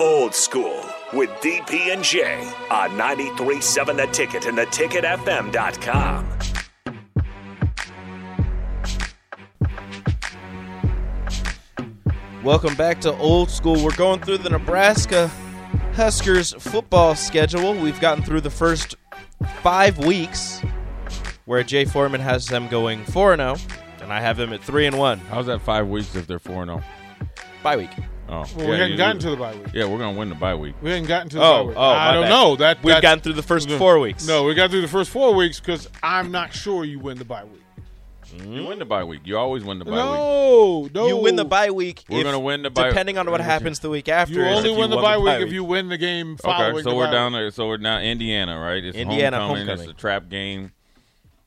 Old School with DP and J on 93.7 The Ticket and theticketfm.com. Welcome back to Old School. We're going through the Nebraska Huskers football schedule. We've gotten through the first five weeks where Jay Foreman has them going 4 0, and I have them at 3 and 1. How's that five weeks if they're 4 0? Bye week. Oh, Well, we hadn't gotten to the bye week. Yeah, we're gonna win the bye week. We hadn't gotten to the Oh, bye week. oh, I don't bad. know. That We've gotten through the first four weeks. No, we got through the first four weeks because I'm not sure you win the bye week. You win the bye week. You always win the bye week. No, no. You win the bye week. We're if- gonna win the bye- Depending on what happens the week after. You only if win the won bye week if you win the game following. Okay, so the we're bye down there. So we're now Indiana, right? It's Indiana homecoming. homecoming. It's a trap game.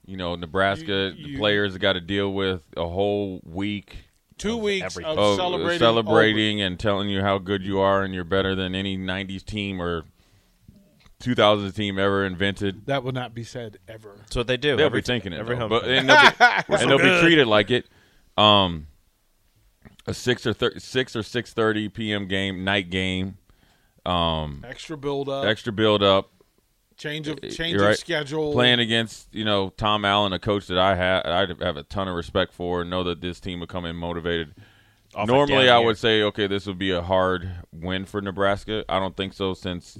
You know, Nebraska You- you- the players got to deal with a whole week Two weeks everything. of of celebrating, celebrating and telling you how good you are and you're better than any '90s team or 2000s team ever invented. That will not be said ever. That's what they do. They'll every be thinking it, every though. homecoming. but and they'll, be, and they'll be treated like it. Um, a six or thir- six or six thirty p.m. game, night game, um, Extra build up, extra build up, change of eh, You're change of right. schedule. playing against you know Tom Allen, a coach that I have I have a ton of respect for, know that this team would come in motivated. Off Normally, I would say okay, this would be a hard win for Nebraska. I don't think so since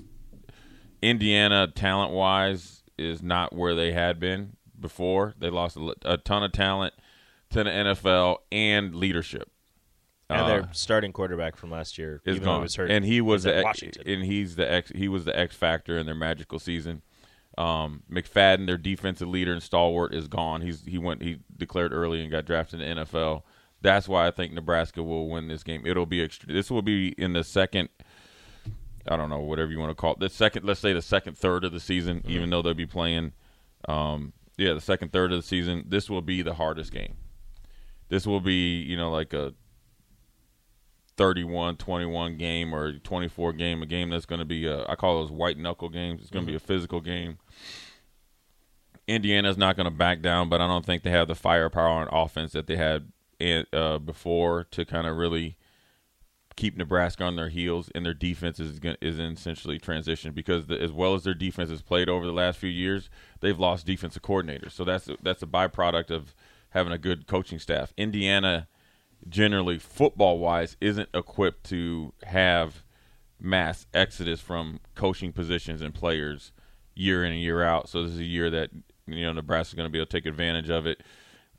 Indiana, talent wise, is not where they had been before. They lost a, a ton of talent to the NFL and leadership. And Uh, their starting quarterback from last year is gone, was hurt. and he was at the Washington. and he's the X he was the X factor in their magical season. Um, McFadden, their defensive leader and stalwart, is gone. He's he went he declared early and got drafted in the NFL. That's why I think Nebraska will win this game. It'll be extre- this will be in the second. I don't know whatever you want to call it. The second, let's say the second third of the season, Mm-hmm. even though they'll be playing. Um, yeah, the second third of the season. This will be the hardest game. This will be you know like a 31 21 game or 24 game a game that's going to be a, I call those white knuckle games. It's going to be a physical game. Indiana's not going to back down but I don't think they have the firepower on offense that they had uh, before to kind of really keep Nebraska on their heels and their defense is gonna, is essentially transition because the, as well as their defense has played over the last few years they've lost defensive coordinators. So that's that's a byproduct of having a good coaching staff. Indiana generally football wise isn't equipped to have mass exodus from coaching positions and players year in and year out. So this is a year that you know Nebraska's going to be able to take advantage of it.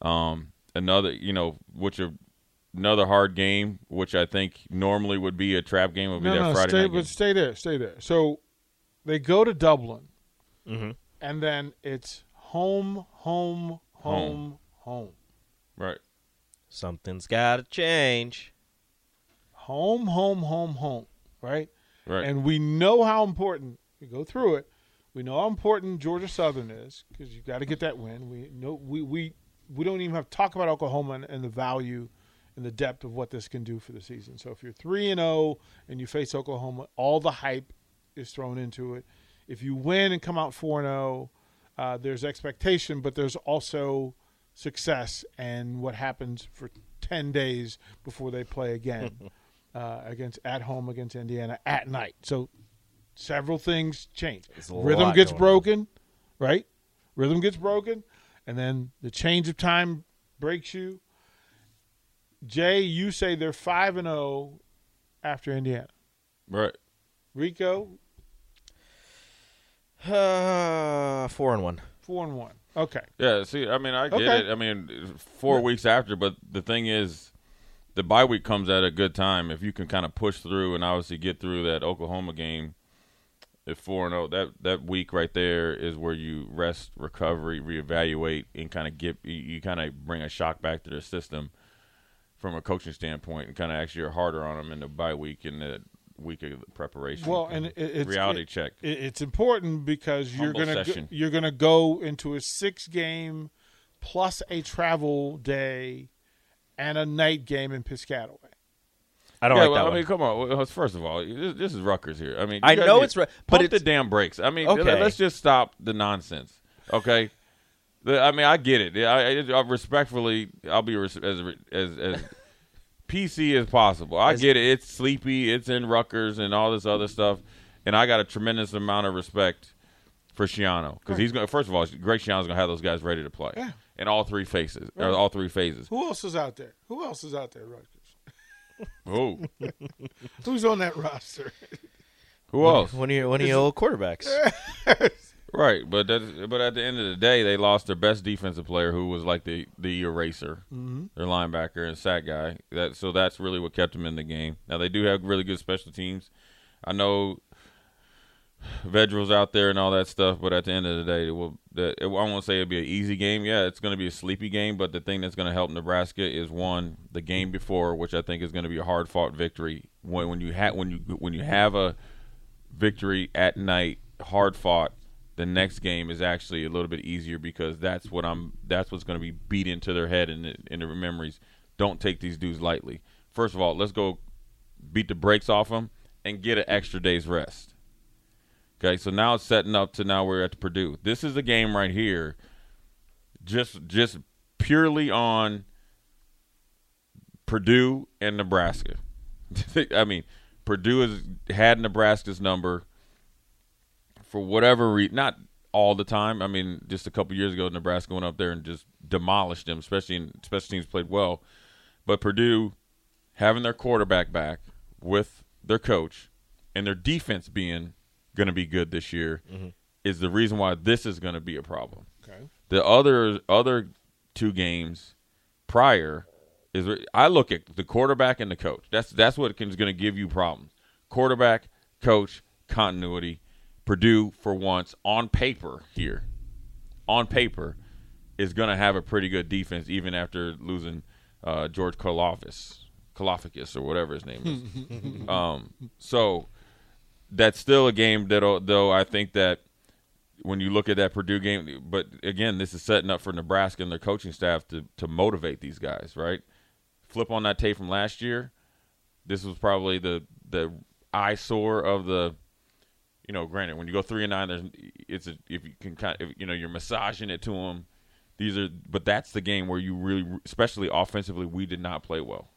Um, another, you know, which are another hard game, which I think normally would be a trap game, would be no, that no, Friday stay, night game. but stay there, stay there. So they go to Dublin, Mhm. and then it's home, home, home, home, Right. Something's got to change. home, home, home, home. Right. Right. And we know how important we go through it. We know how important Georgia Southern is because you've got to get that win. We know we we we don't even have to talk about Oklahoma and, and the value and the depth of what this can do for the season. So if you're three and zero and you face Oklahoma, all the hype is thrown into it. If you win and come out four and zero, uh, there's expectation, but there's also success and what happens for ten days before they play again uh, against at home against Indiana at night. So several things change. Rhythm gets going on. broken, right? Rhythm gets broken, and then the change of time breaks you. Jay, you say they're five and zero after Indiana. right. Rico, Uh, four and one. four and one. Okay, Yeah, see, I mean, I get Okay. it. I mean, four weeks after, but the thing is, the bye week comes at a good time if you can kind of push through and obviously get through that Oklahoma game. At four and zero, that that week right there is where you rest, recovery, reevaluate, and kind of get you, you kind of bring a shock back to their system from a coaching standpoint, and kind of actually are harder on them in the bye week and the week of preparation. Well, and it, it's reality it- check. it- it's important because you're gonna go, you're gonna go into a six game plus a travel day and a night game in Piscataway. I don't yeah, like well, that I one. mean, come on. First of all, this, this is Rutgers here. I mean, I know it's right, but it's- the damn brakes. I mean, Okay. let's just stop the nonsense, okay? I mean, I get it. I, I, I respectfully, I'll be res- as as as PC is possible. I As- get it. It's sleepy. It's in Rutgers and all this other stuff. And I got a tremendous amount of respect for Schiano because he's going. to First of all, Greg Schiano's going to have those guys ready to play Yeah. in all three phases, or all three phases. Who else is out there? Who else is out there, Rutgers? Who? Who's on that roster? Who else? One of your one of your old quarterbacks. Right, but that's, but at the end of the day, they lost their best defensive player, who was like the the eraser, mm-hmm. their linebacker and sack guy. That so that's really what kept them in the game. Now they do have really good special teams. I know Vedral's out there and all that stuff, but at the end of the day, it will. It, I won't say it'll be an easy game. Yeah, it's going to be a sleepy game, but the thing that's going to help Nebraska is one the game before, which I think is going to be a hard fought victory. When when you have when you when you have a victory at night, hard fought, the next game is actually a little bit easier because that's what I'm that's what's going to be beat into their head and in their memories. Don't take these dudes lightly. First of all, let's go beat the brakes off them and get an extra day's rest. Okay, so now it's setting up to now we're at Purdue. This is a game right here, just just purely on Purdue and Nebraska. I mean, Purdue has had Nebraska's number for whatever reason. Not all the time. I mean, just a couple years ago, Nebraska went up there and just demolished them. Especially in special teams played well, but Purdue having their quarterback back with their coach and their defense being going to be good this year mm-hmm. is the reason why this is going to be a problem. Okay. The other other two games prior is I look at the quarterback and the coach. That's that's what is going to give you problems. Quarterback, coach, continuity. Purdue for once on paper here, on paper, is going to have a pretty good defense even after losing uh, George Kalafis, Kalafakis or whatever his name is. um, so that's still a game that though I think that when you look at that Purdue game, but again, this is setting up for Nebraska and their coaching staff to to motivate these guys, right? Flip on that tape from last year. This was probably the the eyesore of the, you know, granted when you go three and nine, there's it's a, if you can kind of you know you're massaging it to them. These are, but that's the game where you really, especially offensively, we did not play well.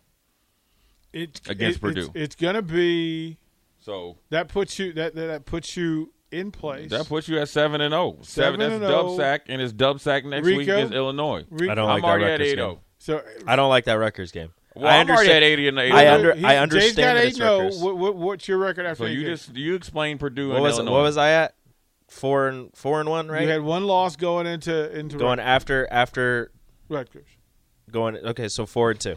It, Against it- Purdue. It's, it's gonna be So that puts you that that, that puts you in place. that puts you at seven and zero. Seven Seven. That's and dub oh. sack, and it's dub sack next week against Illinois. Re- I don't I'm like that already at Rutgers eight oh. game. So I don't like that Rutgers game. Well, I I'm understand. at eighty and eight. I under- He- I understand Jay's got that eight. it's No, what, what, what's your record after? So you games? just you explain Purdue What and was Illinois. what was I at? Four and four and one, right? you had one loss going into into going after after Rutgers, going. Okay, so four and two,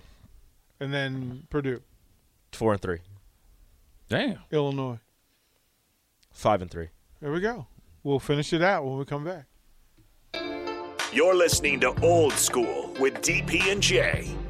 and then Purdue, four and three, Damn. Illinois. five and three. There we go. We'll finish it out when we come back. You're listening to Old School with DP and J.